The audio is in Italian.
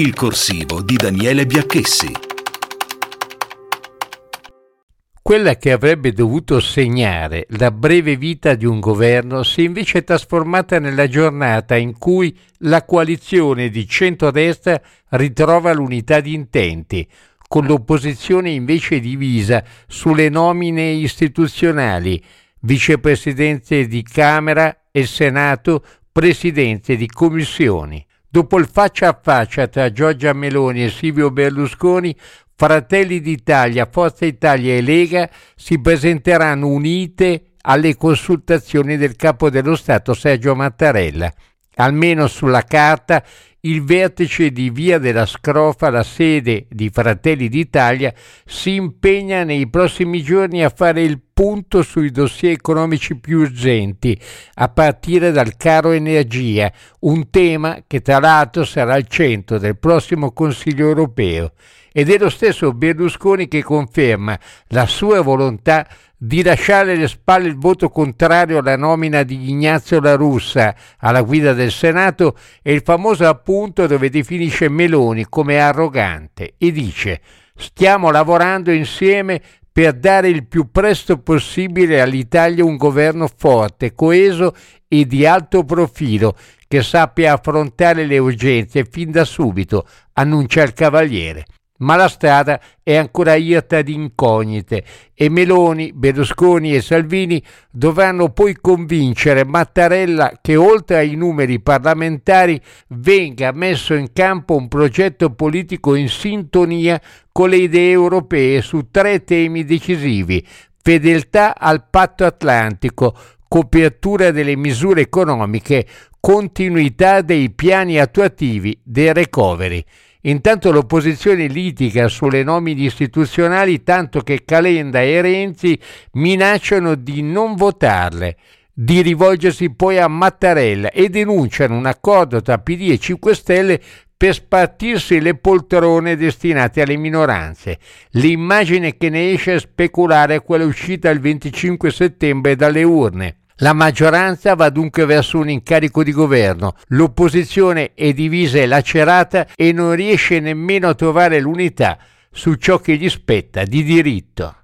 Il corsivo di Daniele Biacchessi. Quella che avrebbe dovuto segnare la breve vita di un governo si è invece trasformata nella giornata in cui la coalizione di centrodestra ritrova l'unità di intenti, con l'opposizione invece divisa sulle nomine istituzionali, vicepresidenze di Camera e Senato, presidenze di commissioni. Dopo il faccia a faccia tra Giorgia Meloni e Silvio Berlusconi, Fratelli d'Italia, Forza Italia e Lega si presenteranno unite alle consultazioni del capo dello Stato Sergio Mattarella. Almeno sulla carta il vertice di Via della Scrofa, la sede di Fratelli d'Italia, si impegna nei prossimi giorni a fare il punto sui dossier economici più urgenti, a partire dal caro energia, un tema che tra l'altro sarà al centro del prossimo Consiglio europeo. Ed è lo stesso Berlusconi che conferma la sua volontà di lasciare alle spalle il voto contrario alla nomina di Ignazio La Russa alla guida del Senato e il famoso appunto dove definisce Meloni come arrogante e dice stiamo lavorando insieme per dare il più presto possibile all'Italia un governo forte, coeso e di alto profilo che sappia affrontare le urgenze fin da subito, annuncia il Cavaliere ma la strada è ancora irta di incognite e Meloni, Berlusconi e Salvini dovranno poi convincere Mattarella che oltre ai numeri parlamentari venga messo in campo un progetto politico in sintonia con le idee europee su tre temi decisivi, fedeltà al patto atlantico, copertura delle misure economiche, continuità dei piani attuativi del recovery. Intanto l'opposizione litiga sulle nomine istituzionali tanto che Calenda e Renzi minacciano di non votarle, di rivolgersi poi a Mattarella e denunciano un accordo tra PD e 5 Stelle per spartirsi le poltrone destinate alle minoranze. L'immagine che ne esce a speculare è quella uscita il 25 settembre dalle urne. La maggioranza va dunque verso un incarico di governo, l'opposizione è divisa e lacerata e non riesce nemmeno a trovare l'unità su ciò che gli spetta di diritto.